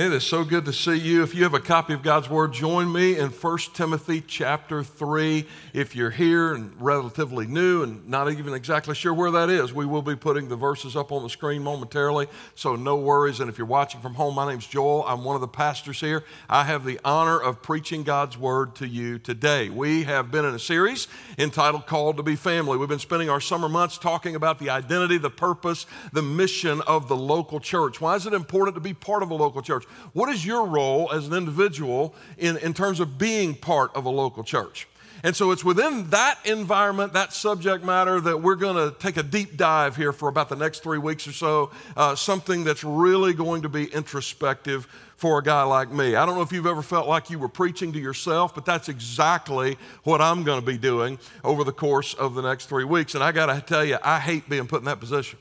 It is so good to see you. If you have a copy of God's Word, join me in 1 Timothy chapter 3. If you're here and relatively new and not even exactly sure where that is, we will be putting the verses up on the screen momentarily, so no worries. And if you're watching from home, my name's Joel. I'm one of the pastors here. I have the honor of preaching God's Word to you today. We have been in a series entitled Called to Be Family. We've been spending our summer months talking about the identity, the purpose, the mission of the local church. Why is it important to be part of a local church? What is your role as an individual in, in terms of being part of a local church? And so it's within that environment, that subject matter, that we're going to take a deep dive here for about the next three weeks or so. Uh, something that's really going to be introspective for a guy like me. I don't know if you've ever felt like you were preaching to yourself, but that's exactly what I'm going to be doing over the course of the next three weeks. And I got to tell you, I hate being put in that position.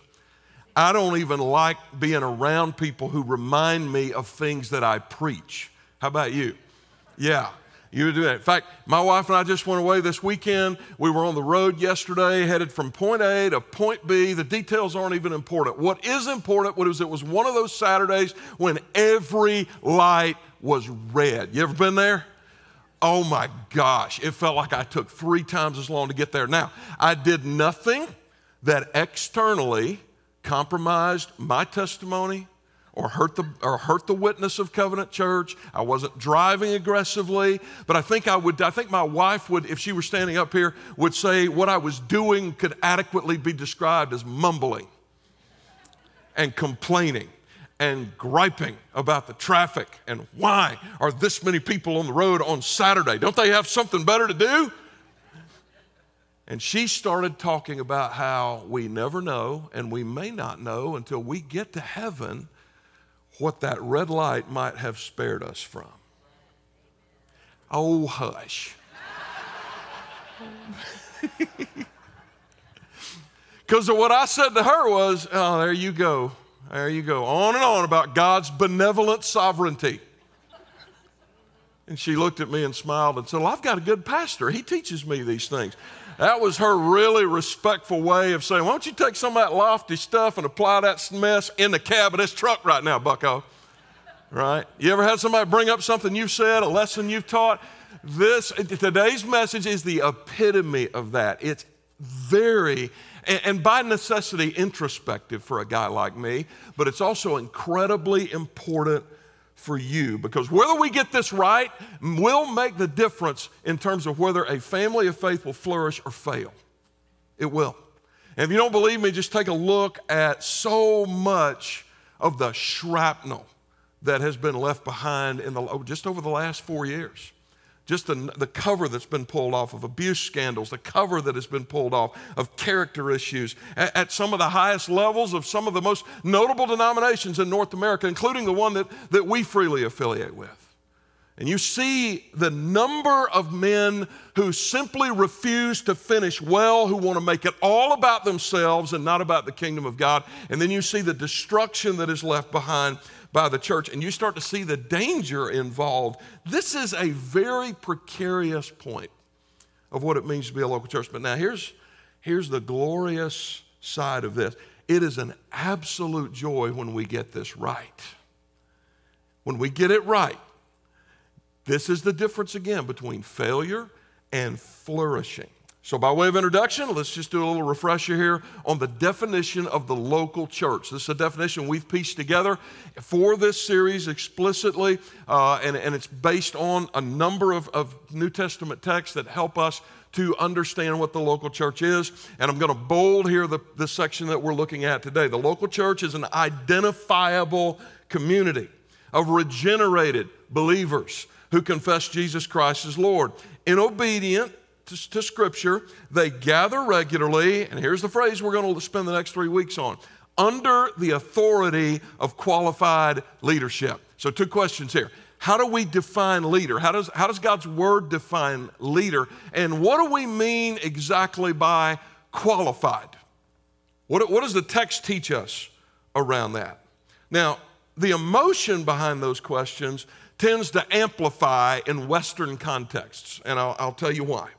I don't even like being around people who remind me of things that I preach. How about you? Yeah. You do that. In fact, my wife and I just went away this weekend. We were on the road yesterday, headed from point A to point B. The details aren't even important. What is important was it was one of those Saturdays when every light was red. You ever been there? Oh my gosh, it felt like I took three times as long to get there. Now, I did nothing that externally compromised my testimony or hurt the or hurt the witness of covenant church. I wasn't driving aggressively but i think i would i think my wife would if she were standing up here would say what i was doing could adequately be described as mumbling and complaining and griping about the traffic and why are this many people on the road on saturday? Don't they have something better to do and she started talking about how we never know and we may not know until we get to heaven what that red light might have spared us from. Oh, hush. Because what I said to her was, oh, there you go. There you go. On and on about God's benevolent sovereignty. And she looked at me and smiled and said, Well, I've got a good pastor. He teaches me these things. That was her really respectful way of saying, Why don't you take some of that lofty stuff and apply that mess in the cab of this truck right now, bucko? Right? You ever had somebody bring up something you've said, a lesson you've taught? This, today's message is the epitome of that. It's very, and by necessity, introspective for a guy like me, but it's also incredibly important for you because whether we get this right will make the difference in terms of whether a family of faith will flourish or fail. It will. And if you don't believe me, just take a look at so much of the shrapnel that has been left behind in the, oh, just over the last four years just the, the cover that's been pulled off of abuse scandals, the cover that has been pulled off of character issues at, at, some of the highest levels of some of the most notable denominations in North America, including the one that, that we freely affiliate with. And you see the number of men who simply refuse to finish well, who want to make it all about themselves and not about the kingdom of God. And then you see the destruction that is left behind by the church, and you start to see the danger involved. This is a very precarious point of what it means to be a local church. But now here's, here's the glorious side of this it is an absolute joy when we get this right. When we get it right, this is the difference again between failure and flourishing. So, by way of introduction, let's just do a little refresher here on the definition of the local church. This is a definition we've pieced together for this series explicitly, uh, and, and it's based on a number of, of New Testament texts that help us to understand what the local church is. And I'm going to bold here the, the section that we're looking at today. The local church is an identifiable community of regenerated believers who confess Jesus Christ as Lord in obedient to, to Scripture. They gather regularly, and here's the phrase we're going to spend the next three weeks on under the authority of qualified leadership. So, two questions here. how do we define leader? How does, how does God's word define leader? And what do we mean exactly by qualified? What, what does the text teach us around that? Now, the emotion behind those questions tends to amplify in Western contexts, and I'll, I'll tell you why.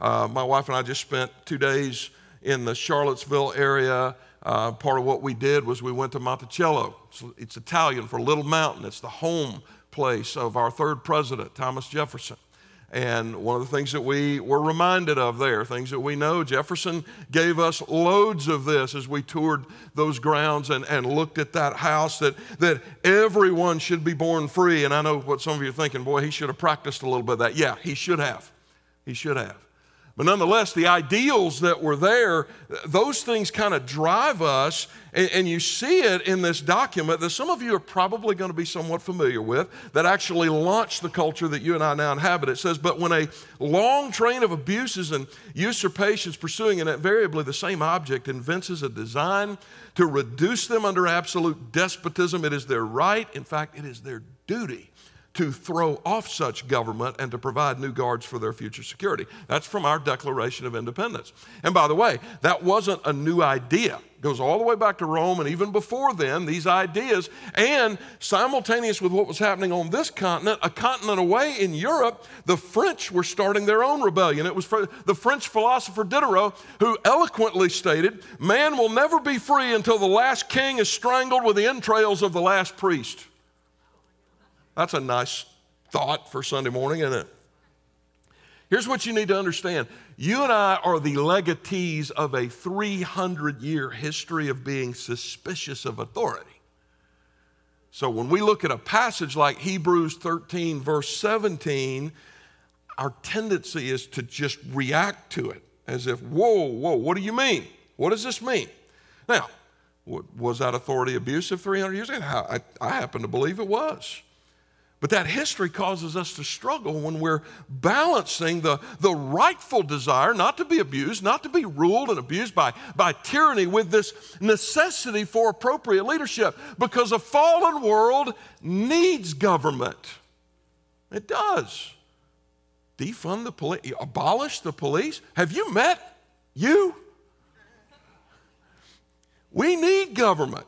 Uh, my wife and I just spent two days in the Charlottesville area. Uh, part of what we did was we went to Monticello. It's, it's Italian for Little Mountain. It's the home place of our third president, Thomas Jefferson. And one of the things that we were reminded of there, things that we know, Jefferson gave us loads of this as we toured those grounds and, and looked at that house that, that everyone should be born free. And I know what some of you are thinking, boy, he should have practiced a little bit of that. Yeah, he should have. He should have. But nonetheless, the ideals that were there, those things kind of drive us. And, and, you see it in this document that some of you are probably going to be somewhat familiar with that actually launched the culture that you and I now inhabit. It says, But when a long train of abuses and usurpations pursuing invariably the same object evinces a design to reduce them under absolute despotism, it is their right, in fact, it is their duty to throw off such government and to provide new guards for their future security. That's from our Declaration of Independence. And by the way, that wasn't a new idea. It goes all the way back to Rome, and even before then, these ideas, and simultaneous with what was happening on this continent, a continent away in Europe, the French were starting their own rebellion. It was the French philosopher Diderot who eloquently stated, Man will never be free until the last king is strangled with the entrails of the last priest. That's a nice thought for Sunday morning, isn't it? Here's what you need to understand you and I are the legatees of a 300 year history of being suspicious of authority. So when we look at a passage like Hebrews 13, verse 17, our tendency is to just react to it as if, whoa, whoa, what do you mean? What does this mean? Now, was that authority abusive 300 years ago? I, I happen to believe it was. But that history causes us to struggle when we're balancing the, the rightful desire not to be abused, not to be ruled and abused by, by tyranny, with this necessity for appropriate leadership. Because a fallen world needs government. It does. Defund the police, abolish the police. Have you met you? We need government.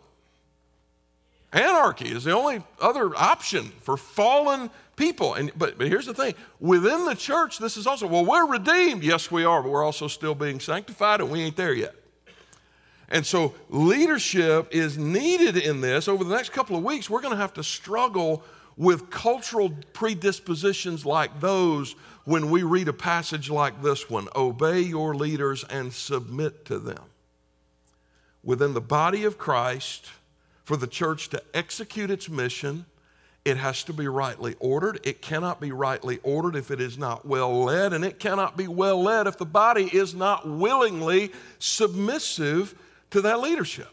Anarchy is the only other option for fallen people. And, but, but here's the thing within the church, this is also, well, we're redeemed. Yes, we are, but we're also still being sanctified, and we ain't there yet. And so leadership is needed in this. Over the next couple of weeks, we're going to have to struggle with cultural predispositions like those when we read a passage like this one Obey your leaders and submit to them. Within the body of Christ, for the church to execute its mission, it has to be rightly ordered. It cannot be rightly ordered if it is not well led, and it cannot be well led if the body is not willingly submissive to that leadership.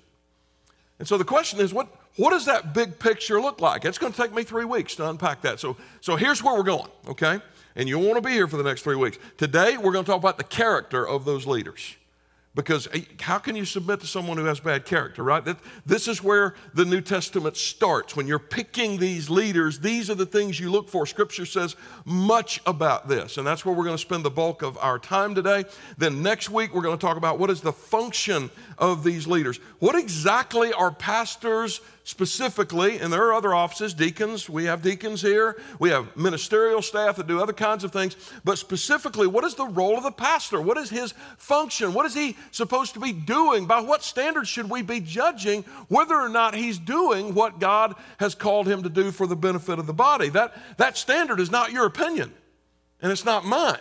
And so the question is what, what does that big picture look like? It's going to take me three weeks to unpack that. So, so here's where we're going, okay? And you'll want to be here for the next three weeks. Today, we're going to talk about the character of those leaders. Because eh, how can you submit to someone who has bad character, right? This is where the New Testament starts. When you're picking these leaders, these are the things you look for. Scripture says much about this, and that's where we're going to spend the bulk of our time today. Then next week, we're going to talk about what is the function of these leaders. What exactly are pastors specifically, and there are other offices, deacons, we have deacons here, we have ministerial staff that do other kinds of things, but specifically, what is the role of the pastor? What is his function? What is he supposed to be doing? By what standards should we be judging whether or not he's doing what God has called him to do for the benefit of the body? That, that standard is not your opinion, and it's not mine.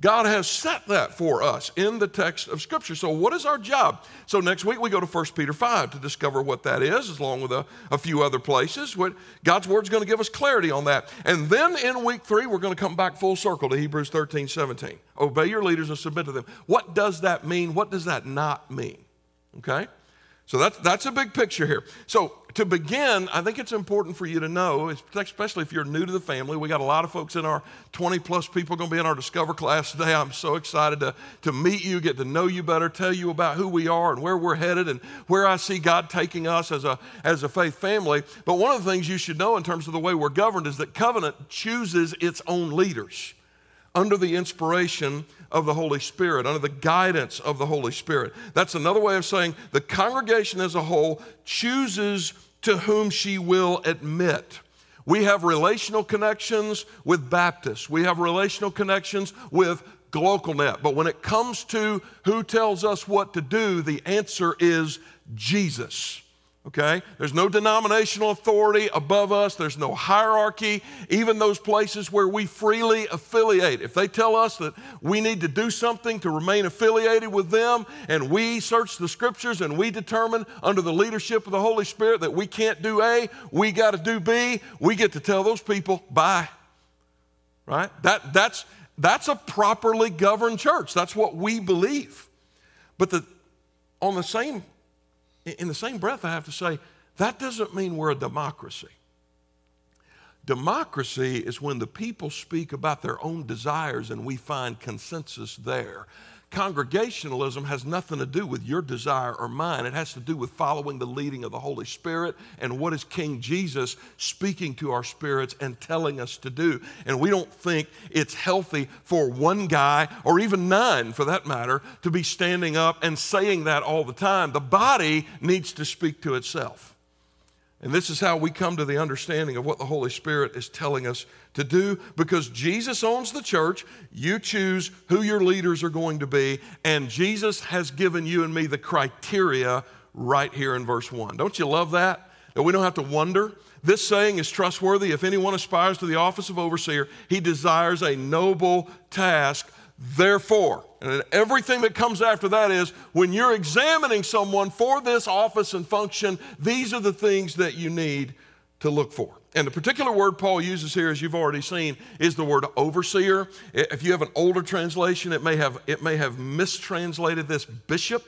God has set that for us in the text of Scripture. So, what is our job? So, next week we go to 1 Peter 5 to discover what that is, along with a, a few other places. What God's Word is going to give us clarity on that. And then in week three, we're going to come back full circle to Hebrews 13 17. Obey your leaders and submit to them. What does that mean? What does that not mean? Okay? So, that's, that's a big picture here. So, to begin, I think it's important for you to know, especially if you're new to the family. We got a lot of folks in our 20 plus people going to be in our Discover class today. I'm so excited to, to meet you, get to know you better, tell you about who we are and where we're headed and where I see God taking us as a, as a faith family. But one of the things you should know in terms of the way we're governed is that covenant chooses its own leaders under the inspiration of the Holy Spirit, under the guidance of the Holy Spirit. That's another way of saying the congregation as a whole chooses to whom she will admit. We have relational connections with Baptists, we have relational connections with GlocalNet. But when it comes to who tells us what to do, the answer is Jesus okay? There's no denominational authority above us, there's no hierarchy, even those places where we freely affiliate. If they tell us that we need to do something to remain affiliated with them, and we search the scriptures and we determine under the leadership of the Holy Spirit that we can't do A, we got to do B, we get to tell those people, bye. Right? That, that's, that's a properly governed church. That's what we believe. But the, on the same in the same breath, I have to say, that doesn't mean we're a democracy. Democracy is when the people speak about their own desires and we find consensus there. Congregationalism has nothing to do with your desire or mine. It has to do with following the leading of the Holy Spirit and what is King Jesus speaking to our spirits and telling us to do. And we don't think it's healthy for one guy, or even nine for that matter, to be standing up and saying that all the time. The body needs to speak to itself. And this is how we come to the understanding of what the Holy Spirit is telling us to do because Jesus owns the church. You choose who your leaders are going to be, and Jesus has given you and me the criteria right here in verse 1. Don't you love that? That we don't have to wonder. This saying is trustworthy. If anyone aspires to the office of overseer, he desires a noble task. Therefore, and everything that comes after that is when you're examining someone for this office and function, these are the things that you need to look for. And the particular word Paul uses here, as you've already seen, is the word overseer. If you have an older translation, it may have, it may have mistranslated this bishop.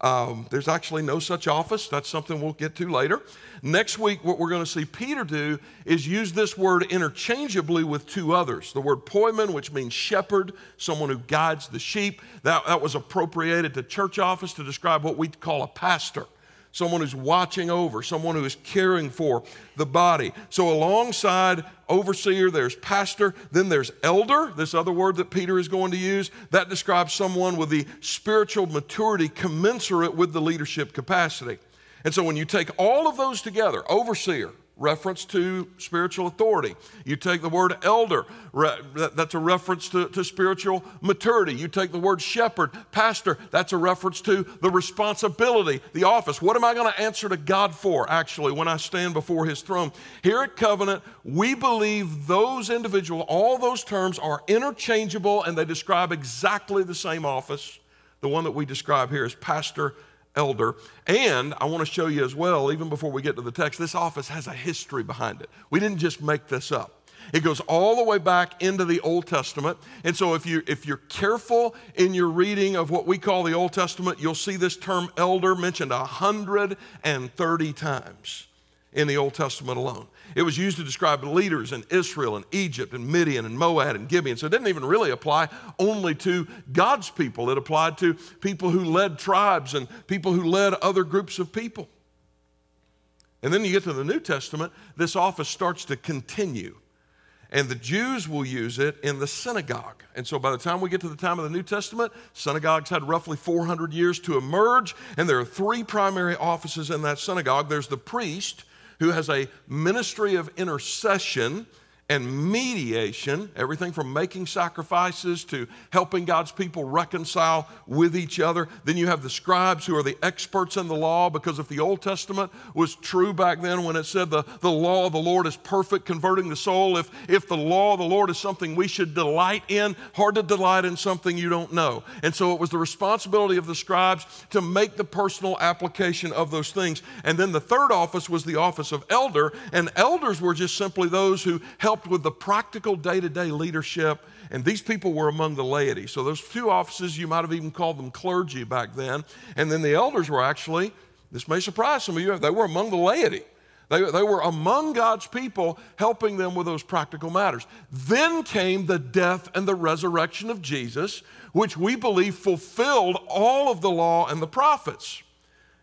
Um, there's actually no such office. That's something we'll get to later. Next week, what we're going to see Peter do is use this word interchangeably with two others. The word poimen, which means shepherd, someone who guides the sheep, that, that was appropriated to church office to describe what we call a pastor someone who's watching over, someone who is caring for the body. So, alongside overseer, there's pastor, then there's elder, this other word that Peter is going to use. That describes someone with the spiritual maturity commensurate with the leadership capacity. And so, when you take all of those together, overseer, reference to spiritual authority. You take the word elder, that's a reference to, to spiritual maturity. You take the word shepherd, pastor, that's a reference to the responsibility, the office. What am I going to answer to God for, actually, when I stand before his throne? Here at Covenant, we believe those individual, all those terms are interchangeable and they describe exactly the same office. The one that we describe here is pastor, elder. And I want to show you as well, even before we get to the text, this office has a history behind it. We didn't just make this up. It goes all the way back into the Old Testament. And so if you if you're careful in your reading of what we call the Old Testament, you'll see this term elder mentioned 130 times in the Old Testament alone. It was used to describe leaders in Israel and Egypt and Midian and Moab and Gibeon. So it didn't even really apply only to God's people, it applied to people who led tribes and people who led other groups of people. And then you get to the New Testament, this office starts to continue. And the Jews will use it in the synagogue. And so by the time we get to the time of the New Testament, synagogues had roughly 400 years to emerge. And there are three primary offices in that synagogue there's the priest, who has a ministry of intercession and mediation, everything from making sacrifices to helping God's people reconcile with each other. Then you have the scribes who are the experts in the law, because if the Old Testament was true back then when it said the, the law of the Lord is perfect, converting the soul, if, if the law of the Lord is something we should delight in, hard to delight in something you don't know. And so it was the responsibility of the scribes to make the personal application of those things. And then the third office was the office of elder, and elders were just simply those who helped helped with the practical day to day leadership, and these people were among the laity. So, those two offices, you might have even called them clergy back then. And then the elders were actually, this may surprise some of you, they were among the laity. They, they were among God's people, helping them with those practical matters. Then came the death and the resurrection of Jesus, which we believe fulfilled all of the law and the prophets.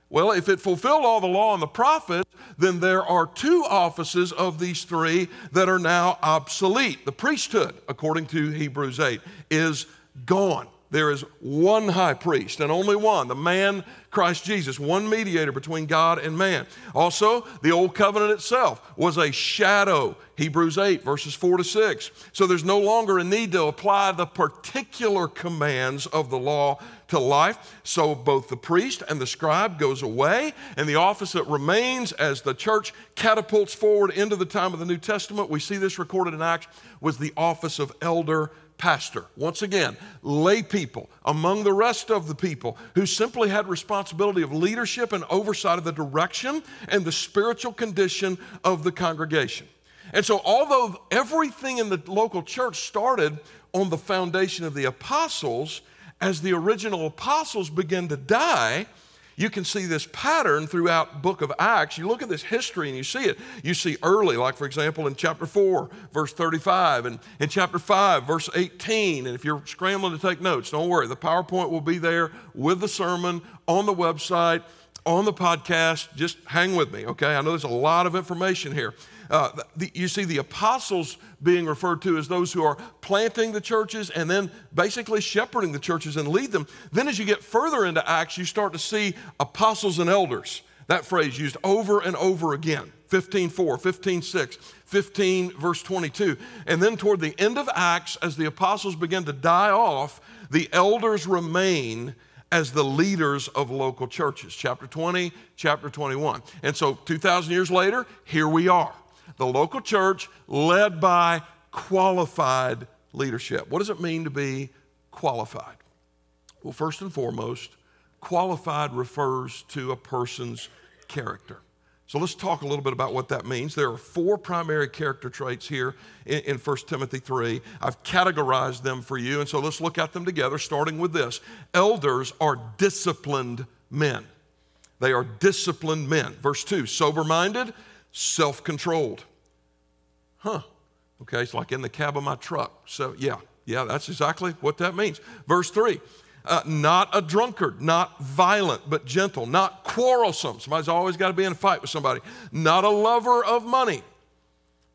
Well, if it fulfilled all the law and the prophets, then there are two offices of these three that are now obsolete. The priesthood, according to Hebrews 8, is gone. There is one high priest and only one, the man Christ Jesus, one mediator between God and man. Also, the old covenant itself was a shadow, Hebrews 8, verses 4 to 6. So there's no longer a need to apply the particular commands of the law to life. So both the priest and the scribe goes away, and the office that remains as the church catapults forward into the time of the New Testament, we see this recorded in Acts, was the office of elder pastor. Once again, lay people among the rest of the people who simply had responsibility of leadership and oversight of the direction and the spiritual condition of the congregation. And so, although everything in the local church started on the foundation of the apostles, as the original apostles begin to die, you can see this pattern throughout book of acts. You look at this history and you see it. You see early like for example in chapter 4 verse 35 and in chapter 5 verse 18 and if you're scrambling to take notes don't worry. The powerpoint will be there with the sermon on the website on the podcast. Just hang with me okay? I know there's a lot of information here uh, the, you see the apostles being referred to as those who are planting the churches and then basically shepherding the churches and lead them. Then, as you get further into Acts, you start to see apostles and elders. That phrase used over and over again 15 4, 15 6, 15 verse 22. And then toward the end of Acts, as the apostles begin to die off, the elders remain as the leaders of local churches. Chapter 20, chapter 21. And so 2,000 years later, here we are the local church led by qualified leadership. What does it mean to be qualified? Well, first and foremost, qualified refers to a person's character. So let's talk a little bit about what that means. There are four primary character traits here in, in 1 Timothy 3. I've categorized them for you, and so let's look at them together, starting with this. Elders are disciplined men. They are disciplined men. Verse 2 sober minded, self controlled. Huh. Okay, it's like in the cab of my truck. So, yeah, yeah, that's exactly what that means. Verse 3 uh, not a drunkard, not violent, but gentle, not quarrelsome. Somebody's always got to be in a fight with somebody, not a lover of money.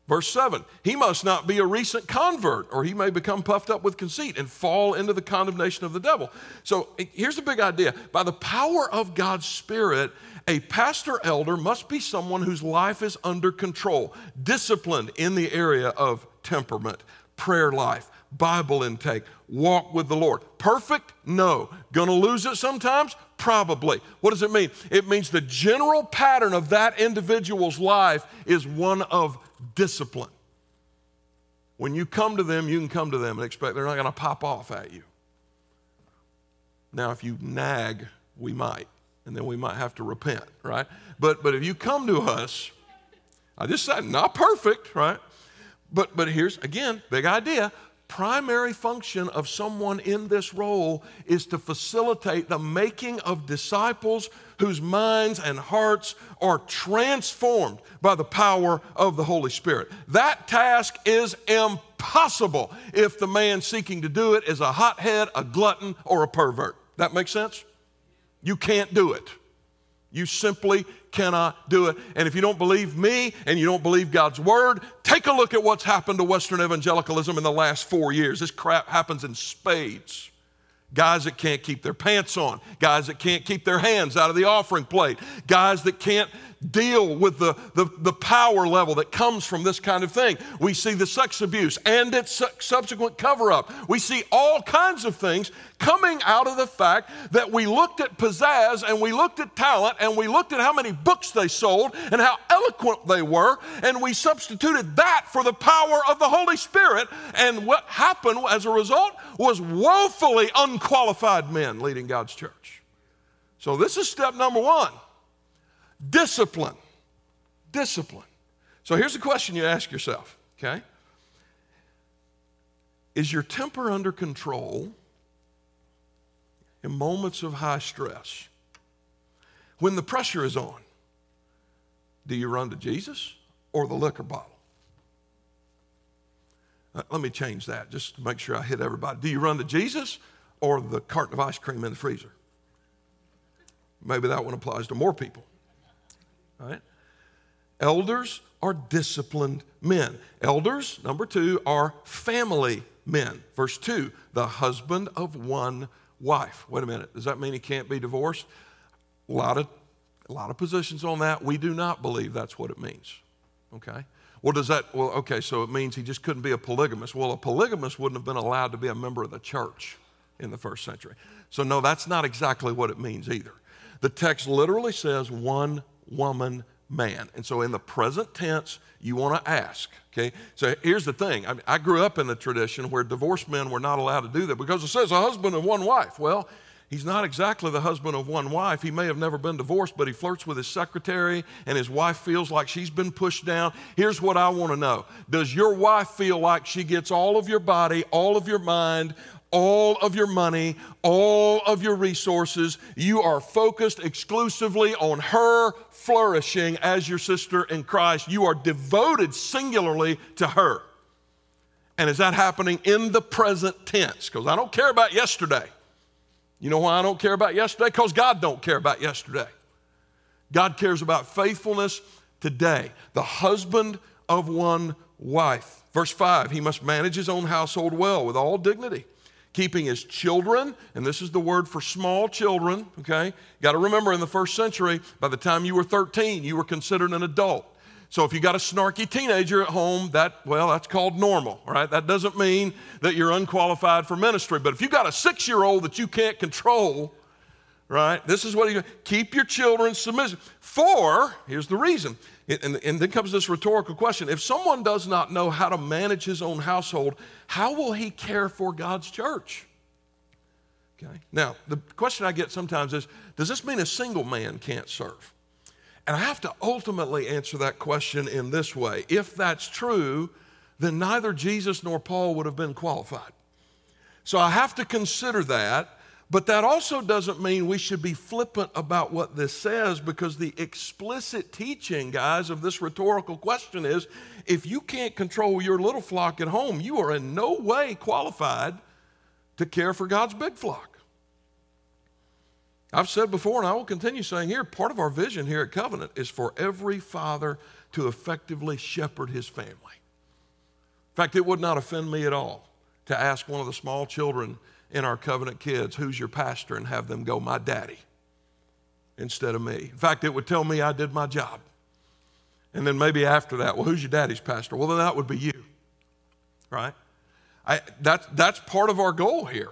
Verse 7 He must not be a recent convert, or he may become puffed up with conceit and fall into the condemnation of the devil. So eh, here's the big idea by the power of God's Spirit, a pastor elder must be someone whose life is under control, disciplined in the area of temperament, prayer life, Bible intake, walk with the Lord. Perfect? No. Gonna lose it sometimes? Probably. What does it mean? It means the general pattern of that individual's life is one of discipline. When you come to them, you can come to them and expect they're not gonna pop off at you. Now, if you nag, we might and then we might have to repent, right? But but if you come to us, I just said not perfect, right? But but here's again, big idea. Primary function of someone in this role is to facilitate the making of disciples whose minds and hearts are transformed by the power of the Holy Spirit. That task is impossible if the man seeking to do it is a hothead, a glutton, or a pervert. That makes sense? You can't do it. You simply cannot do it. And if you don't believe me and you don't believe God's word, take a look at what's happened to Western evangelicalism in the last four years. This crap happens in spades. Guys that can't keep their pants on, guys that can't keep their hands out of the offering plate, guys that can't deal with the, the, the, power level that comes from this kind of thing. We see the sex abuse and its subsequent cover up. We see all kinds of things coming out of the fact that we looked at pizzazz and we looked at talent and we looked at how many books they sold and how eloquent they were, and we substituted that for the power of the Holy Spirit. And what happened as a result was woefully unqualified men leading God's church. So, this is step number one Discipline. Discipline. So here's the question you ask yourself, okay? Is your temper under control in moments of high stress? When the pressure is on, Do you run to Jesus or the liquor bottle? Uh, let me change that just to make sure I hit everybody. Do you run to Jesus or the carton of ice cream in the freezer? Maybe that one applies to more people. Right? Elders are disciplined men. Elders, number two, are family men. Verse two, the husband of one wife. Wait a minute, does that mean he can't be divorced? A lot of, a lot of positions on that. We do not believe that's what it means. Okay? Well, does that, well, okay, so it means he just couldn't be a polygamist. Well, a polygamist wouldn't have been allowed to be a member of the church in the first century. So, no, that's not exactly what it means either. The text literally says one woman man. And so in the present tense, you want to ask, okay? So here's the thing. I, I grew up in the tradition where divorced men were not allowed to do that because it says a husband and one wife. Well, he's not exactly the husband of one wife. He may have never been divorced, but he flirts with his secretary and his wife feels like she's been pushed down. Here's what I want to know Does your wife feel like she gets all of your body, all of your mind, all of your money, all of your resources. You are focused exclusively on her flourishing as your sister in Christ. You are devoted singularly to her. And is that happening in the present tense? Because I don't care about yesterday. You know why I don't care about yesterday? Because God don't care about yesterday. God cares about faithfulness today. The husband of one wife. Verse 5 He must manage his own household well with all dignity keeping his children, and this is the word for small children, okay? Got to remember in the first century, by the time you were 13, you were considered an adult. So if you got a snarky teenager at home, that well, that's called normal, right? That doesn't mean that you're unqualified for ministry. But if you got a six-year-old that you can't control, right? This is what you keep your children submissive. For here's the reason and, and then comes this rhetorical question if someone does not know how to manage his own household, how will he care for God's church? Okay. Now, the question I get sometimes is does this mean a single man can't serve? And I have to ultimately answer that question in this way. If that's true, then neither Jesus nor Paul would have been qualified. So I have to consider that but that also doesn't mean we should be flippant about what this says because the explicit teaching, guys, of this rhetorical question is if you can't control your little flock at home, you are in no way qualified to care for God's big flock. I've said before, and I will continue saying here, part of our vision here at Covenant is for every father to effectively shepherd his family. In fact, it would not offend me at all to ask one of the small children in our covenant kids, who's your pastor, and have them go, my daddy, instead of me. In fact, it would tell me I did my job. And then maybe after that, well, who's your daddy's pastor? Well, then that would be you, right? I, that, that's part of our goal here.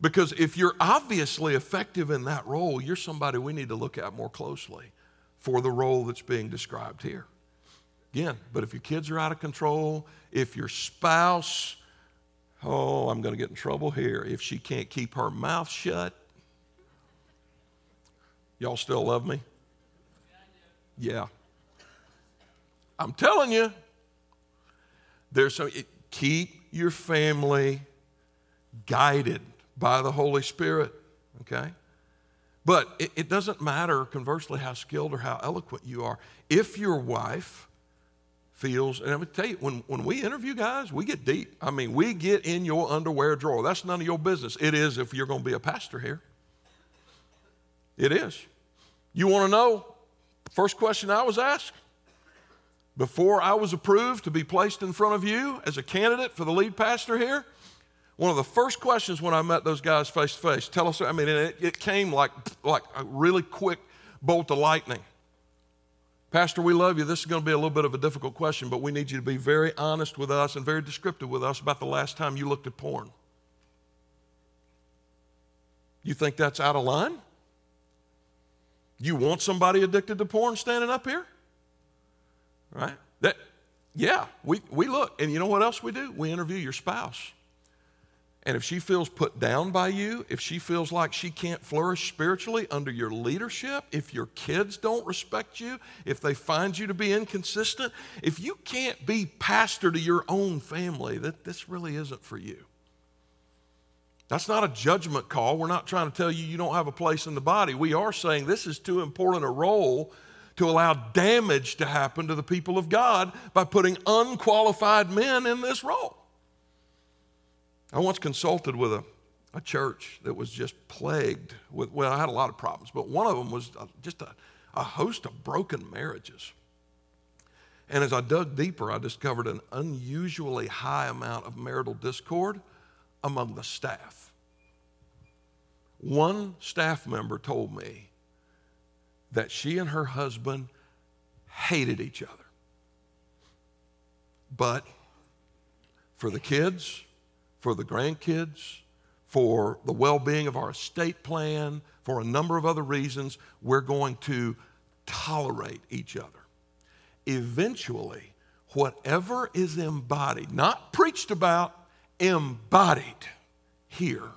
Because if you're obviously effective in that role, you're somebody we need to look at more closely for the role that's being described here. Again, but if your kids are out of control, if your spouse Oh, I'm going to get in trouble here if she can't keep her mouth shut. Y'all still love me? Yeah. I'm telling you, there's some, it, keep your family guided by the Holy Spirit, okay? But it, it doesn't matter, conversely, how skilled or how eloquent you are. If your wife feels. And going to tell you, when, when we interview guys, we get deep. I mean, we get in your underwear drawer. That's none of your business. It is if you're going to be a pastor here. It is. You want to know? First question I was asked before I was approved to be placed in front of you as a candidate for the lead pastor here. One of the first questions when I met those guys face to face, tell us, I mean, it, it came like, like a really quick bolt of lightning. Pastor, we love you. This is going to be a little bit of a difficult question, but we need you to be very honest with us and very descriptive with us about the last time you looked at porn. You think that's out of line? You want somebody addicted to porn standing up here? Right? That, yeah, we, we look. And you know what else we do? We interview your spouse. And if she feels put down by you, if she feels like she can't flourish spiritually under your leadership, if your kids don't respect you, if they find you to be inconsistent, if you can't be pastor to your own family, that this really isn't for you. That's not a judgment call. We're not trying to tell you you don't have a place in the body. We are saying this is too important a role to allow damage to happen to the people of God by putting unqualified men in this role. I once consulted with a, a church that was just plagued with, well, I had a lot of problems, but one of them was uh, just a, a host of broken marriages. And as I dug deeper, I discovered an unusually high amount of marital discord among the staff. One staff member told me that she and her husband hated each other. But for the kids, for the grandkids, for the well being of our estate plan, for a number of other reasons, we're going to tolerate each other. Eventually, whatever is embodied, not preached about, embodied here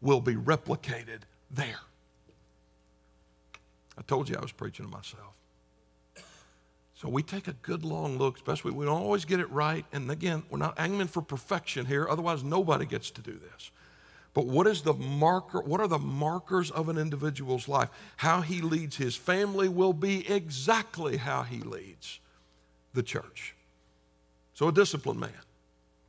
will be replicated there. I told you I was preaching to myself. So we take a good long look, especially we don't always get it right. And again, we're not aiming for perfection here, otherwise nobody gets to do this. But what is the marker? What are the markers of an individual's life? How he leads his family will be exactly how he leads the church. So a disciplined man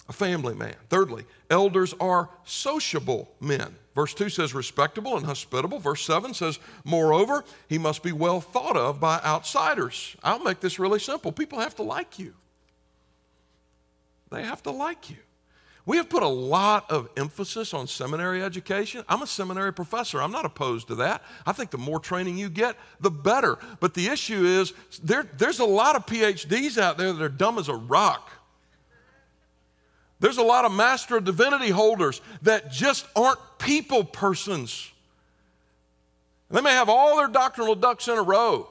a family man. Thirdly, elders are sociable men. Verse 2 says respectable and hospitable. Verse 7 says, moreover, he must be well thought of by outsiders. I'll make this really simple. People have to like you, they have to like you. We have put a lot of emphasis on seminary education. I'm a seminary professor. I'm not opposed to that. I think the more training you get, the better. But the issue is there, there's a lot of PhDs out there that are dumb as a rock. There's a lot of Master of Divinity holders that just aren't people persons. They may have all their doctrinal ducks in a row.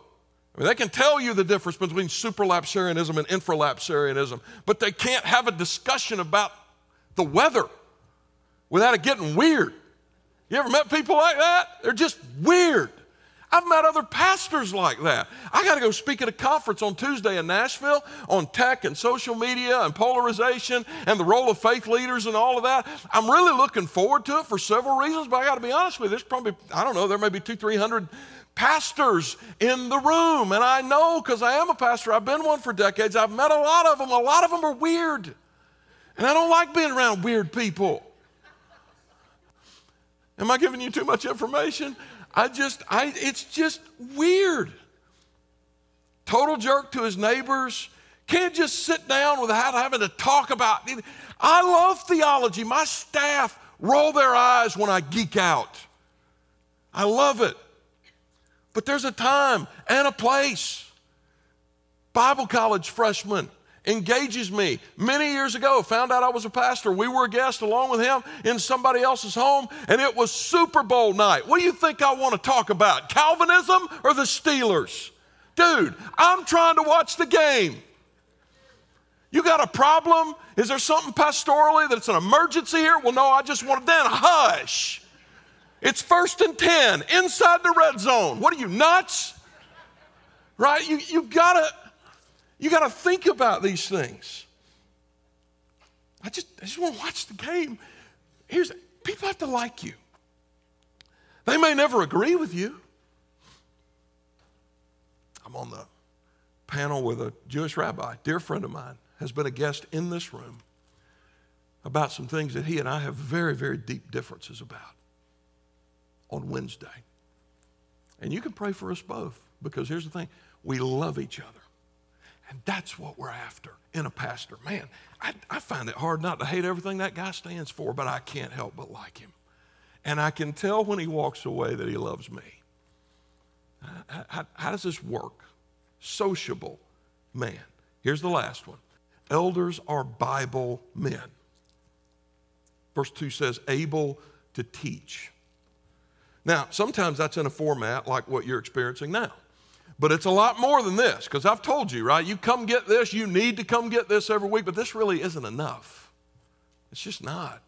I mean, they can tell you the difference between supralapsarianism and infralapsarianism, but they can't have a discussion about the weather without it getting weird. You ever met people like that? They're just weird. I've met other pastors like that. I got to go speak at a conference on Tuesday in Nashville on tech and social media and polarization and the role of faith leaders and all of that. I'm really looking forward to it for several reasons, but I got to be honest with you, there's probably, I don't know, there may be two, three hundred pastors in the room. And I know because I am a pastor, I've been one for decades, I've met a lot of them. A lot of them are weird. And I don't like being around weird people. Am I giving you too much information? I just, I, it's just weird. Total jerk to his neighbors. Can't just sit down without having to talk about. it. I love theology. My staff roll their eyes when I geek out. I love it. But there's a time and a place. Bible college freshman engages me many years ago. Found out I was a pastor. We were a guest along with him in somebody else's home, and it was Super Bowl night. What do you think I want to talk about? Calvinism or the Steelers? Dude, I'm trying to watch the game. You got a problem? Is there something pastorally that's an emergency here? Well, no, I just want to then hush. It's first and 10 inside the red zone. What are you, nuts? Right? You, you got to you got to think about these things. I just, I just want to watch the game. Here's people have to like you. They may never agree with you. I'm on the panel with a Jewish rabbi, dear friend of mine, has been a guest in this room about some things that he and I have very, very deep differences about on Wednesday. And you can pray for us both because here's the thing we love each other. And that's what we're after in a pastor. Man, I, I find it hard not to hate everything that guy stands for, but I can't help but like him. And I can tell when he walks away that he loves me. How, how, how does this work? Sociable man. Here's the last one elders are Bible men. Verse 2 says, able to teach. Now, sometimes that's in a format like what you're experiencing now. But it's a lot more than this because I've told you, right? You come get this, you need to come get this every week, but this really isn't enough. It's just not.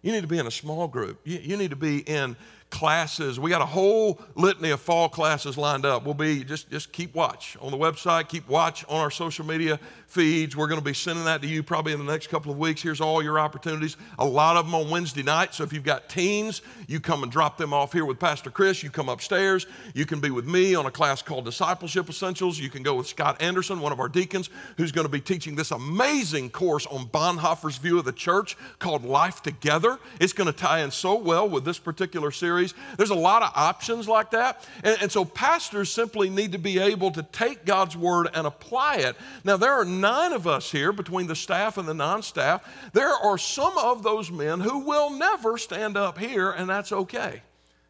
You need to be in a small group. You, you need to be in classes. We got a whole litany of fall classes lined up. We'll be just just keep watch on the website, keep watch on our social media feeds. We're going to be sending that to you probably in the next couple of weeks. Here's all your opportunities. A lot of them on Wednesday night. So if you've got teens, you come and drop them off here with Pastor Chris. You come upstairs. You can be with me on a class called Discipleship Essentials. You can go with Scott Anderson, one of our deacons, who's going to be teaching this amazing course on Bonhoeffer's view of the church called Life Together. It's going to tie in so well with this particular series. There's a lot of options like that. And, and so pastors simply need to be able to take God's word and apply it. Now, there are nine of us here between the staff and the non staff. There are some of those men who will never stand up here, and that's okay.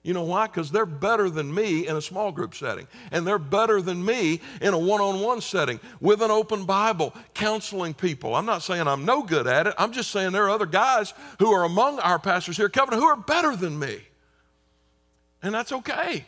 You know why? Because they're better than me in a small group setting. And they're better than me in a one on one setting with an open Bible, counseling people. I'm not saying I'm no good at it. I'm just saying there are other guys who are among our pastors here, Covenant, who are better than me. And that's okay.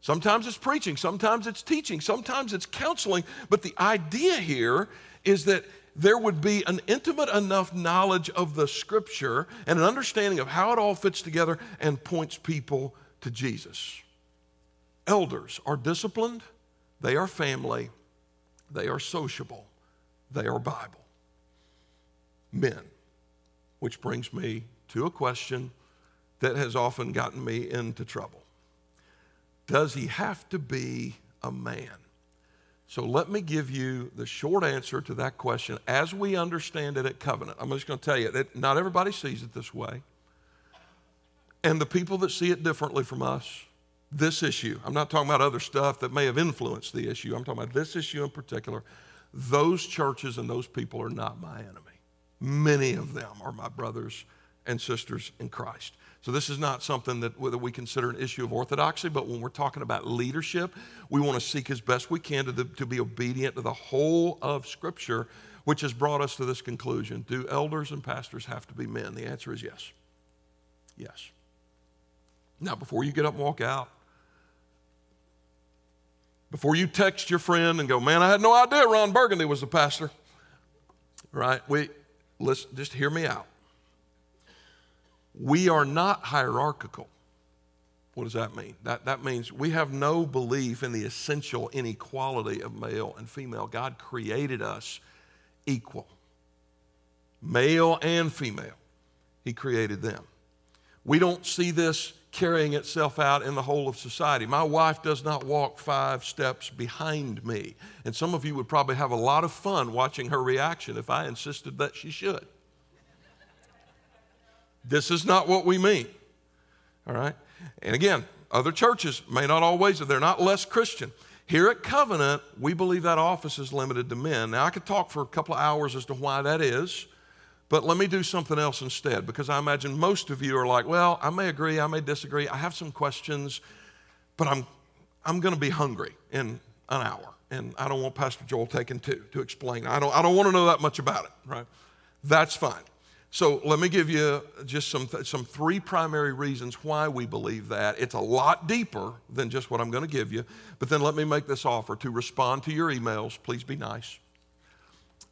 Sometimes it's preaching, sometimes it's teaching, sometimes it's counseling. But the idea here is that there would be an intimate enough knowledge of the scripture and an understanding of how it all fits together and points people to Jesus. Elders are disciplined, they are family, they are sociable, they are Bible. Men, which brings me to a question that has often gotten me into trouble. Does he have to be a man? So let me give you the short answer to that question as we understand it at Covenant. I'm just going to tell you that not everybody sees it this way. And the people that see it differently from us, this issue, I'm not talking about other stuff that may have influenced the issue, I'm talking about this issue in particular. Those churches and those people are not my enemy. Many of them are my brothers and sisters in Christ. So, this is not something that, that we consider an issue of orthodoxy, but when we're talking about leadership, we want to seek as best we can to, the, to be obedient to the whole of Scripture, which has brought us to this conclusion. Do elders and pastors have to be men? The answer is yes. Yes. Now, before you get up and walk out, before you text your friend and go, man, I had no idea Ron Burgundy was the pastor, right? We, listen, just hear me out. We are not hierarchical. What does that mean? That, that means we have no belief in the essential inequality of male and female. God created us equal, male and female. He created them. We don't see this carrying itself out in the whole of society. My wife does not walk five steps behind me. And some of you would probably have a lot of fun watching her reaction if I insisted that she should. This is not what we mean. All right? And again, other churches may not always, they're not less Christian. Here at Covenant, we believe that office is limited to men. Now, I could talk for a couple of hours as to why that is, but let me do something else instead because I imagine most of you are like, well, I may agree, I may disagree, I have some questions, but I'm, I'm going to be hungry in an hour. And I don't want Pastor Joel taking two to explain. I don't, I don't want to know that much about it, right? That's fine. So let me give you just some, some three primary reasons why we believe that. It's a lot deeper than just what I'm going to give you. But then let me make this offer to respond to your emails. Please be nice.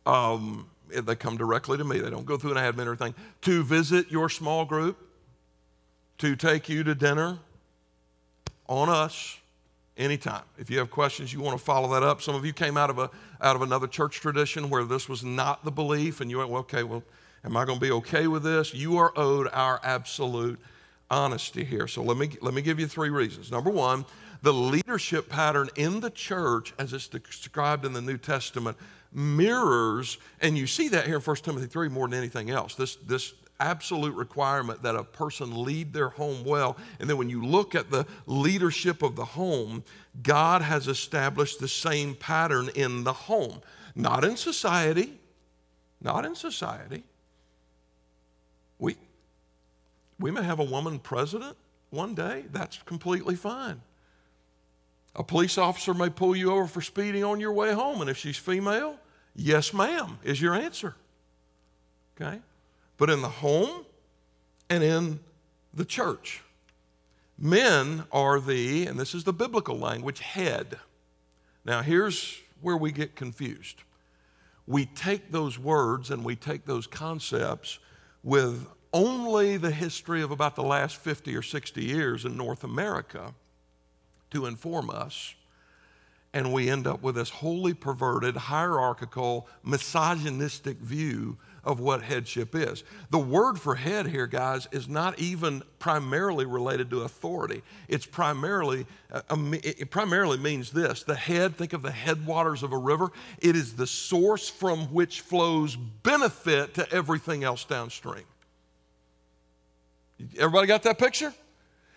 Um, they come directly to me, they don't go through an admin or anything. To visit your small group, to take you to dinner on us anytime. If you have questions, you want to follow that up. Some of you came out of, a, out of another church tradition where this was not the belief, and you went, well, okay, well, Am I going to be okay with this? You are owed our absolute honesty here. So let me, let me give you three reasons. Number one, the leadership pattern in the church, as it's described in the New Testament, mirrors, and you see that here in 1 Timothy 3 more than anything else. This, this absolute requirement that a person lead their home well. And then when you look at the leadership of the home, God has established the same pattern in the home, not in society, not in society, we, we may have a woman president one day. That's completely fine. A police officer may pull you over for speeding on your way home, and if she's female, yes, ma'am, is your answer. Okay? But in the home and in the church, men are the, and this is the biblical language, head. Now, here's where we get confused. We take those words and we take those concepts with only the history of about the last 50 or 60 years in North America to inform us. And we end up with this wholly perverted, hierarchical, misogynistic view of what headship is. The word for head here, guys, is not even primarily related to authority. It's primarily, uh, it primarily means this the head, think of the headwaters of a river, it is the source from which flows benefit to everything else downstream. Everybody got that picture?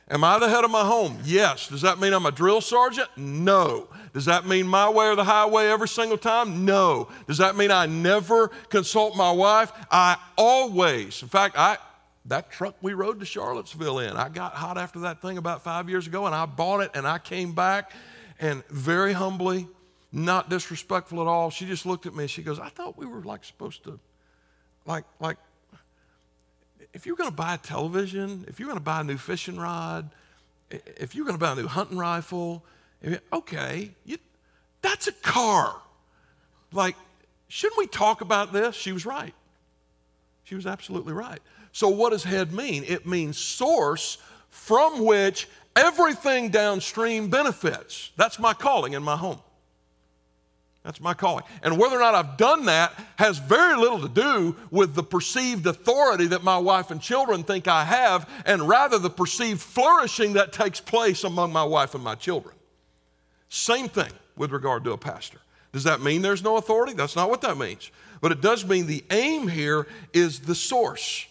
Am I the head of my home? Yes. Does that mean I'm a drill sergeant? No. Does that mean my way or the highway every single time? No. Does that mean I never consult my wife? I always. In fact, I that truck we rode to Charlottesville in, I got hot after that thing about 5 years ago and I bought it and I came back and very humbly, not disrespectful at all, she just looked at me and she goes, "I thought we were like supposed to like like if you're going to buy a television, if you're going to buy a new fishing rod, if you're going to buy a new hunting rifle, okay, you, that's a car. Like, shouldn't we talk about this? She was right. She was absolutely right. So, what does head mean? It means source from which everything downstream benefits. That's my calling in my home. That's my calling. And whether or not I've done that has very little to do with the perceived authority that my wife and children think I have, and rather the perceived flourishing that takes place among my wife and my children. Same thing with regard to a pastor. Does that mean there's no authority? That's not what that means. But it does mean the aim here is the source.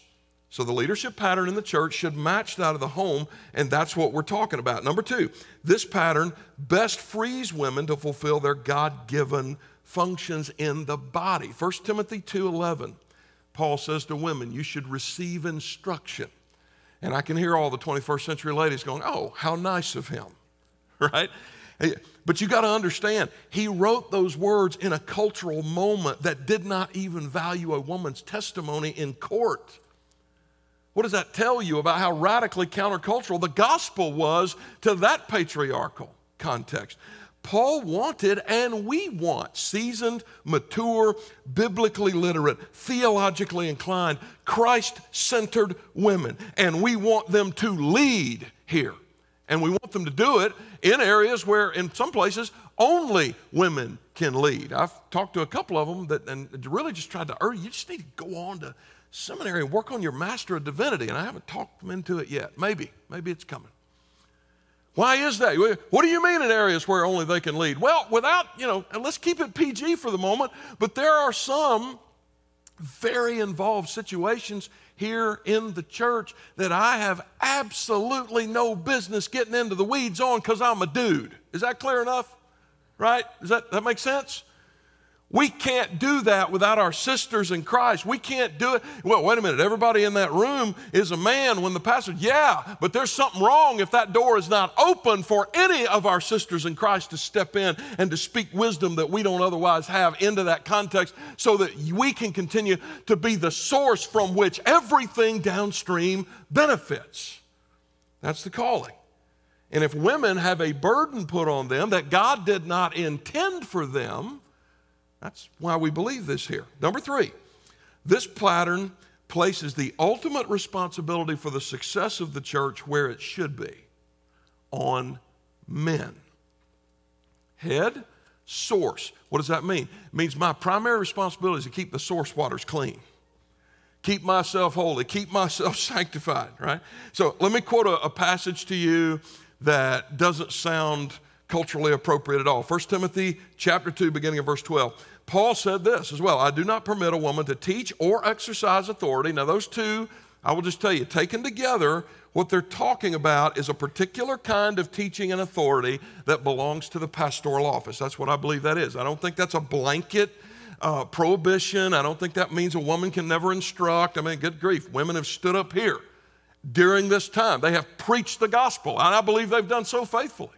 So the leadership pattern in the church should match that of the home, and that's what we're talking about. Number two, this pattern best frees women to fulfill their God-given functions in the body. 1 Timothy 2:11, Paul says to women, you should receive instruction. And I can hear all the 21st century ladies going, oh, how nice of him, right? But you got to understand, he wrote those words in a cultural moment that did not even value a woman's testimony in court. What does that tell you about how radically countercultural the gospel was to that patriarchal context? Paul wanted and we want seasoned, mature, biblically literate, theologically inclined, Christ centered women. And we want them to lead here. And we want them to do it in areas where, in some places, only women can lead. I've talked to a couple of them that and really just tried to urge you just need to go on to seminary and work on your Master of Divinity. And I haven't talked them into it yet. Maybe, maybe it's coming. Why is that? What do you mean in areas where only they can lead? Well, without, you know, and let's keep it PG for the moment, but there are some very involved situations here in the church that I have absolutely no business getting into the weeds on because I'm a dude. Is that clear enough? Right? Does that, that make sense? We can't do that without our sisters in Christ. We can't do it. Well, wait a minute. Everybody in that room is a man when the pastor, yeah, but there's something wrong if that door is not open for any of our sisters in Christ to step in and to speak wisdom that we don't otherwise have into that context so that we can continue to be the source from which everything downstream benefits. That's the calling. And if women have a burden put on them that God did not intend for them, that's why we believe this here. Number three, this pattern places the ultimate responsibility for the success of the church where it should be on men. Head, source. What does that mean? It means my primary responsibility is to keep the source waters clean, keep myself holy, keep myself sanctified, right? So let me quote a, a passage to you that doesn't sound culturally appropriate at all. 1 Timothy chapter 2, beginning of verse 12. Paul said this as well I do not permit a woman to teach or exercise authority. Now, those two, I will just tell you, taken together, what they're talking about is a particular kind of teaching and authority that belongs to the pastoral office. That's what I believe that is. I don't think that's a blanket uh, prohibition. I don't think that means a woman can never instruct. I mean, good grief, women have stood up here during this time. They have preached the gospel, and I believe they've done so faithfully.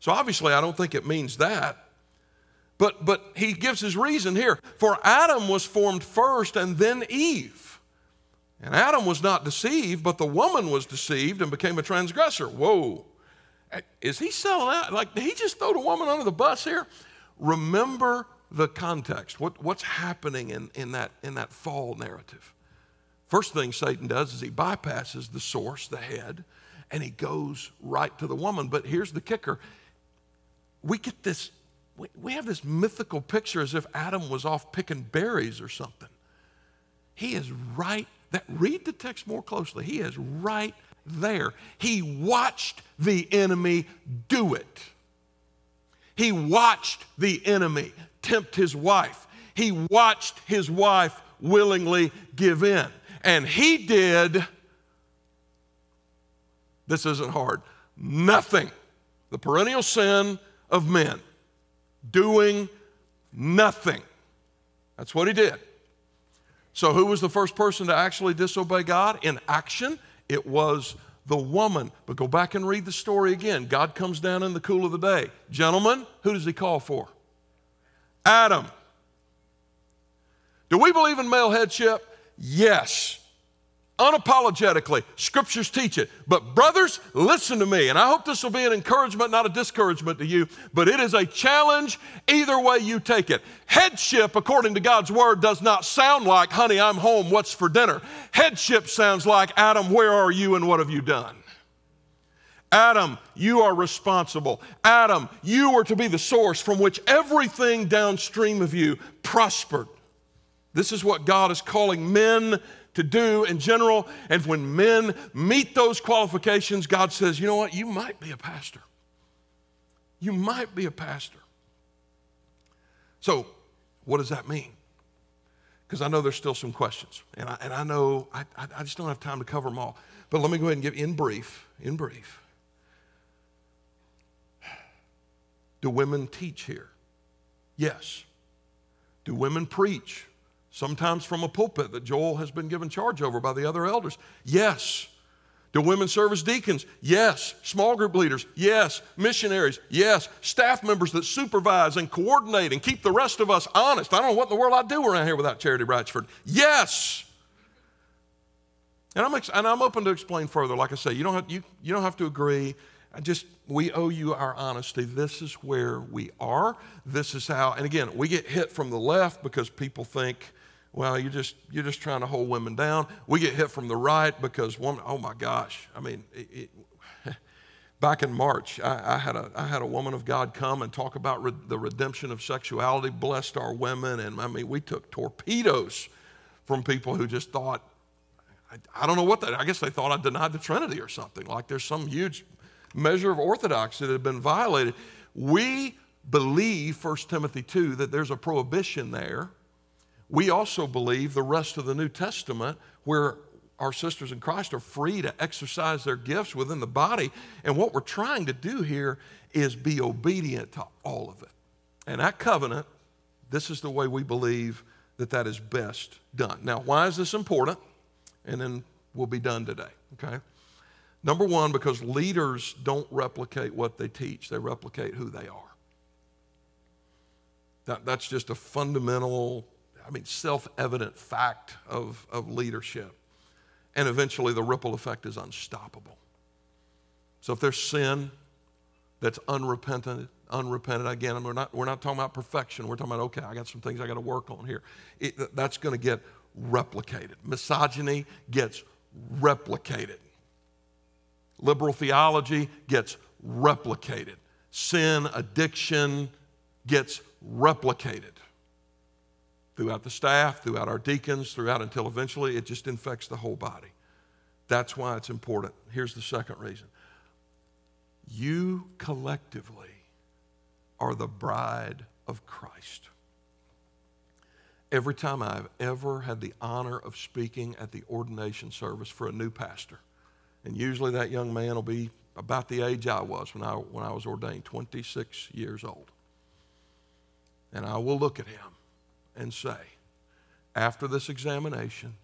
So obviously, I don't think it means that. But, but he gives his reason here. For Adam was formed first and then Eve. And Adam was not deceived, but the woman was deceived and became a transgressor. Whoa. Is he selling out? Like, did he just throw the woman under the bus here? Remember the context. What, what's happening in, in, that, in that fall narrative? First thing Satan does is he bypasses the source, the head, and he goes right to the woman. But here's the kicker we get this, we, have this mythical picture as if Adam was off picking berries or something. He is right that read the text more closely. He is right there. He watched the enemy do it. He watched the enemy tempt his wife. He watched his wife willingly give in. And he did, this isn't hard, nothing. The perennial sin of men, doing nothing. That's what he did. So, who was the first person to actually disobey God in action? It was the woman. But go back and read the story again. God comes down in the cool of the day. Gentlemen, who does he call for? Adam. Do we believe in male headship? Yes unapologetically. Scriptures teach it. But, brothers, listen to me. And I hope this will be an encouragement, not a discouragement to you, but it is a challenge either way you take it. Headship, according to God's word, does not sound like, honey, I'm home, what's for dinner? Headship sounds like, Adam, where are you and what have you done? Adam, you are responsible. Adam, you are to be the source from which everything downstream of you prospered. This is what God is calling men to do in general. And when men meet those qualifications, God says, you know what? You might be a pastor. You might be a pastor. So, what does that mean? Because I know there's still some questions. And I, and I know I, I just don't have time to cover them all. But let me go ahead and give in brief, in brief. Do women teach here? Yes. Do women preach? Sometimes from a pulpit that Joel has been given charge over by the other elders? Yes. Do women serve as deacons? Yes. Small group leaders? Yes. Missionaries? Yes. Staff members that supervise and coordinate and keep the rest of us honest. I don't know what in the world I'd do around here without Charity Bratchford. Yes. And I'm, ex- and I'm open to explain further. Like I say, you don't have, you, you don't have to agree. I just, we owe you our honesty. This is where we are. This is how, and again, we get hit from the left because people think, well, you're just, you're just trying to hold women down. We get hit from the right because woman, oh my gosh. I mean, it, it, back in March, I, I, had a, I had a woman of God come and talk about re- the redemption of sexuality, blessed our women. And I mean, we took torpedoes from people who just thought, I, I don't know what that, I guess they thought I denied the Trinity or something. Like there's some huge measure of orthodoxy that had been violated. We believe, 1 Timothy 2, that there's a prohibition there we also believe the rest of the New Testament, where our sisters in Christ are free to exercise their gifts within the body. And what we're trying to do here is be obedient to all of it. And that covenant, this is the way we believe that that is best done. Now, why is this important? And then we'll be done today, okay? Number one, because leaders don't replicate what they teach, they replicate who they are. That, that's just a fundamental I mean, self evident fact of, of leadership. And eventually the ripple effect is unstoppable. So if there's sin that's unrepentant, unrepentant, again, we're not, we're not talking about perfection. We're talking about, okay, I got some things I got to work on here. It, that's going to get replicated. Misogyny gets replicated. Liberal theology gets replicated. Sin, addiction gets replicated throughout the staff, throughout our deacons, throughout until eventually it just infects the whole body. That's why it's important. Here's the second reason you collectively are the bride of Christ. Every time I've ever had the honor of speaking at the ordination service for a new pastor, and usually that young man will be about the age I was when I, when I was ordained, 26 years old. And I will look at him and say, after this examination,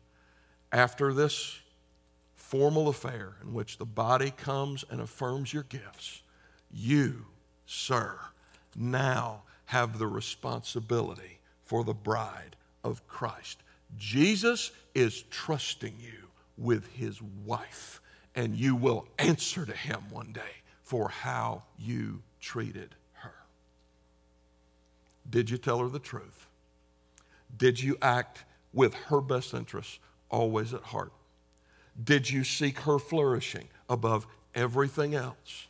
after this formal affair in which the body comes and affirms your gifts, you, sir, now have the responsibility for the bride of Christ. Jesus is trusting you with his wife, and you will answer to him one day for how you treated her. Did you tell her the truth? Did you act with her best interests always at heart? Did you seek her flourishing above everything else?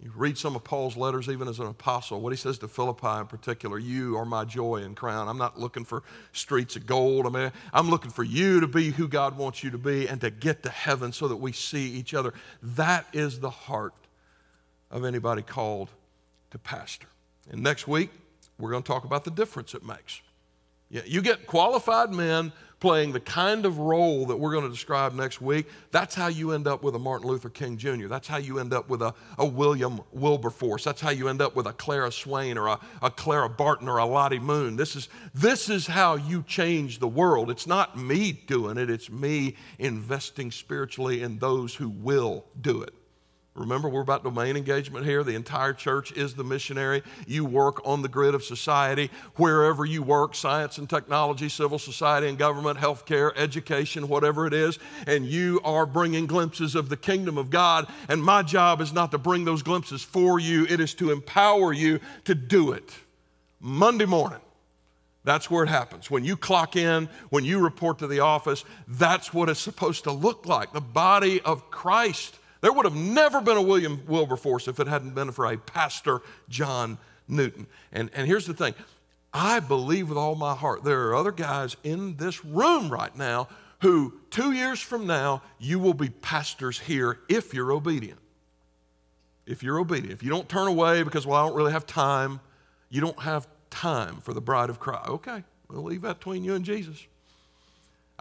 You read some of Paul's letters, even as an apostle, what he says to Philippi in particular you are my joy and crown. I'm not looking for streets of gold. I mean, I'm looking for you to be who God wants you to be and to get to heaven so that we see each other. That is the heart of anybody called to pastor. And next week, we're going to talk about the difference it makes. You get qualified men playing the kind of role that we're going to describe next week, that's how you end up with a Martin Luther King Jr. That's how you end up with a, a William Wilberforce. That's how you end up with a Clara Swain or a, a Clara Barton or a Lottie Moon. This is, this is how you change the world. It's not me doing it, it's me investing spiritually in those who will do it. Remember, we're about domain engagement here. The entire church is the missionary. You work on the grid of society wherever you work science and technology, civil society and government, healthcare, education, whatever it is. And you are bringing glimpses of the kingdom of God. And my job is not to bring those glimpses for you, it is to empower you to do it. Monday morning. That's where it happens. When you clock in, when you report to the office, that's what it's supposed to look like. The body of Christ there would have never been a William Wilberforce if it hadn't been for a pastor, John Newton. And, and here's the thing I believe with all my heart there are other guys in this room right now who, two years from now, you will be pastors here if you're obedient. If you're obedient. If you don't turn away because, well, I don't really have time, you don't have time for the bride of Christ. Okay, we'll leave that between you and Jesus.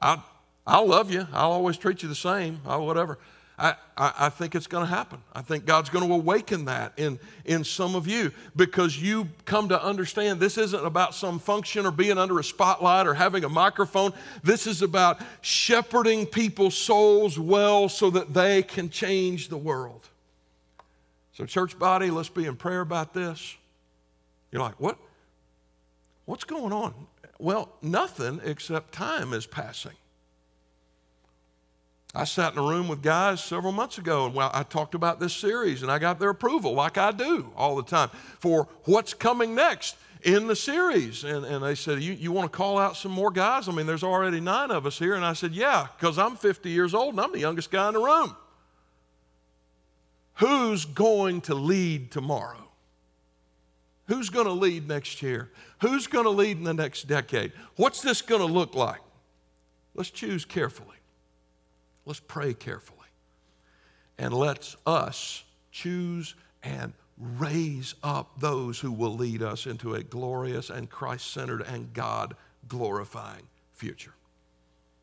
I, I'll love you. I'll always treat you the same. I'll whatever. I, I, think it's going to happen. I think God's going to awaken that in, in some of you because you come to understand this isn't about some function or being under a spotlight or having a microphone. This is about shepherding people's souls well so that they can change the world. So, church body, let's be in prayer about this. You're like, what? What's going on? Well, nothing except time is passing. I sat in a room with guys several months ago and I talked about this series and I got their approval, like I do all the time, for what's coming next in the series. And, and they said, you, you want to call out some more guys? I mean, there's already nine of us here. And I said, Yeah, because I'm 50 years old and I'm the youngest guy in the room. Who's going to lead tomorrow? Who's going to lead next year? Who's going to lead in the next decade? What's this going to look like? Let's choose carefully. Let's pray carefully. And let's us choose and raise up those who will lead us into a glorious and Christ centered and God glorifying future.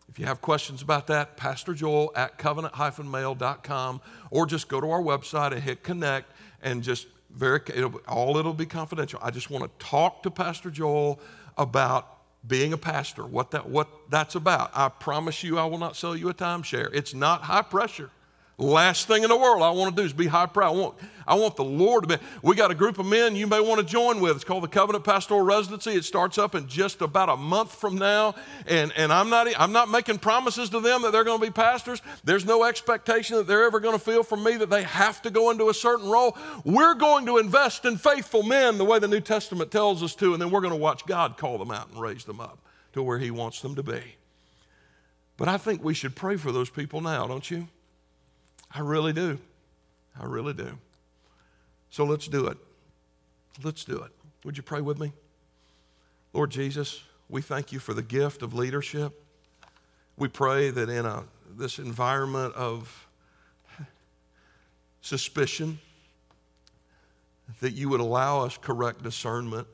If you have questions about that, Pastor Joel at covenant mail.com, or just go to our website and hit connect and just very, it'll, all it'll be confidential. I just want to talk to Pastor Joel about being a pastor, what, that, what that's about. I promise you, I will not sell you a timeshare. It's not high pressure. Last thing in the world I want to do is be high proud. I want, I want the Lord to be. We got a group of men you may want to join with. It's called the Covenant Pastoral Residency. It starts up in just about a month from now. And, and I'm, not, I'm not making promises to them that they're going to be pastors. There's no expectation that they're ever going to feel from me that they have to go into a certain role. We're going to invest in faithful men the way the New Testament tells us to, and then we're going to watch God call them out and raise them up to where He wants them to be. But I think we should pray for those people now, don't you? I really do. I really do. So let's do it. Let's do it. Would you pray with me? Lord Jesus, we thank you for the gift of leadership. We pray that in a, this environment of suspicion, that you would allow us correct discernment.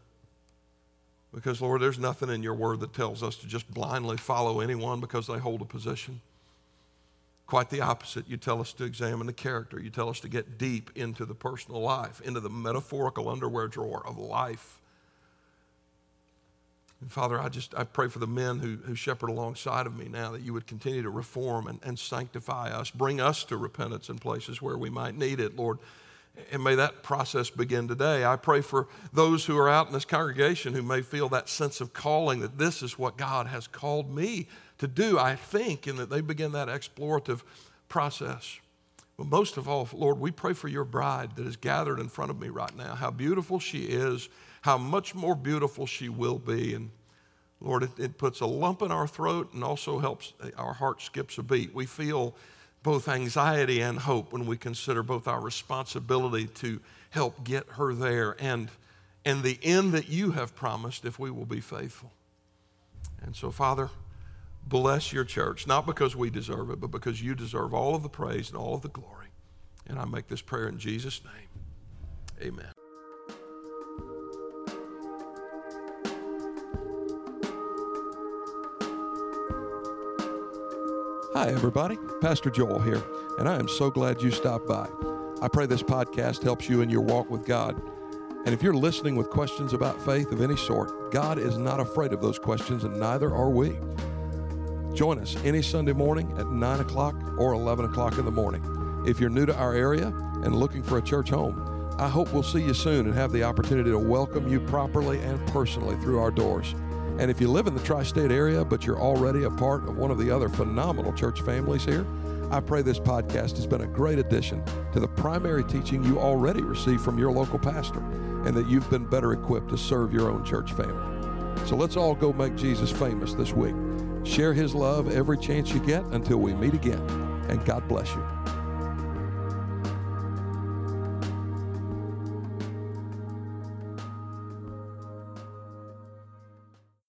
Because, Lord, there's nothing in your word that tells us to just blindly follow anyone because they hold a position. Quite the opposite. You tell us to examine the character. You tell us to get deep into the personal life, into the metaphorical underwear drawer of life. And Father, I just I pray for the men who, who shepherd alongside of me now that you would continue to reform and, and sanctify us, bring us to repentance in places where we might need it, Lord. And may that process begin today. I pray for those who are out in this congregation who may feel that sense of calling that this is what God has called me to do, I think, and that they begin that explorative process. But most of all, Lord, we pray for your bride that is gathered in front of me right now, how beautiful she is, how much more beautiful she will be. And Lord, it, it puts a lump in our throat and also helps our heart skips a beat. We feel both anxiety and hope when we consider both our responsibility to help get her there and, and the end that you have promised if we will be faithful. And so, Father, bless your church, not because we deserve it, but because you deserve all of the praise and all of the glory. And I make this prayer in Jesus' name. Amen. Hi, everybody. Pastor Joel here, and I am so glad you stopped by. I pray this podcast helps you in your walk with God. And if you're listening with questions about faith of any sort, God is not afraid of those questions, and neither are we. Join us any Sunday morning at 9 o'clock or 11 o'clock in the morning. If you're new to our area and looking for a church home, I hope we'll see you soon and have the opportunity to welcome you properly and personally through our doors. And if you live in the tri state area, but you're already a part of one of the other phenomenal church families here, I pray this podcast has been a great addition to the primary teaching you already receive from your local pastor, and that you've been better equipped to serve your own church family. So let's all go make Jesus famous this week. Share his love every chance you get until we meet again, and God bless you.